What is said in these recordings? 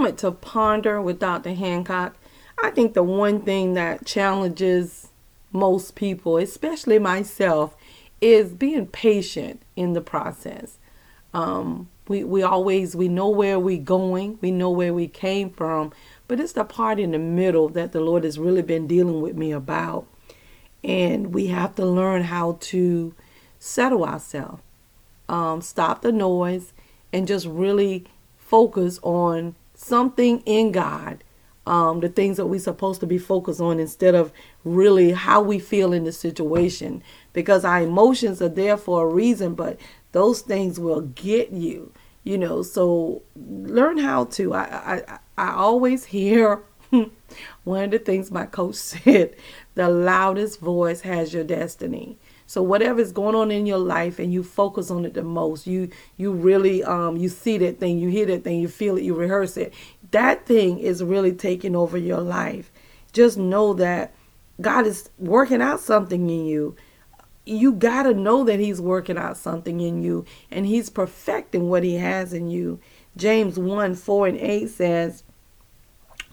moment to ponder with Dr. Hancock. I think the one thing that challenges most people, especially myself, is being patient in the process. Um, we, we always we know where we're going, we know where we came from, but it's the part in the middle that the Lord has really been dealing with me about. And we have to learn how to settle ourselves, um, stop the noise, and just really focus on something in God um, the things that we're supposed to be focused on instead of really how we feel in the situation. Because our emotions are there for a reason but those things will get you you know. So learn how to. I i, I always hear one of the things my coach said the loudest voice has your destiny so whatever is going on in your life and you focus on it the most, you you really um you see that thing, you hear that thing, you feel it, you rehearse it. That thing is really taking over your life. Just know that God is working out something in you. You got to know that he's working out something in you and he's perfecting what he has in you. James 1 4 and 8 says,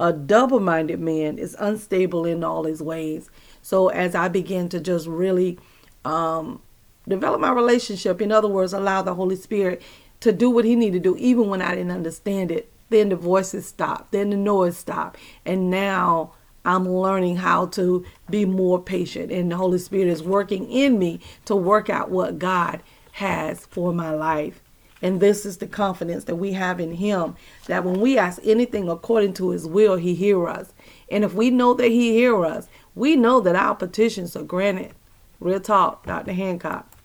A double minded man is unstable in all his ways. So as I begin to just really um, develop my relationship, in other words, allow the Holy Spirit to do what he needed to do, even when I didn't understand it. Then the voices stopped, then the noise stopped, and now I'm learning how to be more patient, and the Holy Spirit is working in me to work out what God has for my life. And this is the confidence that we have in Him that when we ask anything according to His will, He hears us. And if we know that He hears us, we know that our petitions are granted. Real talk, Dr. Hancock.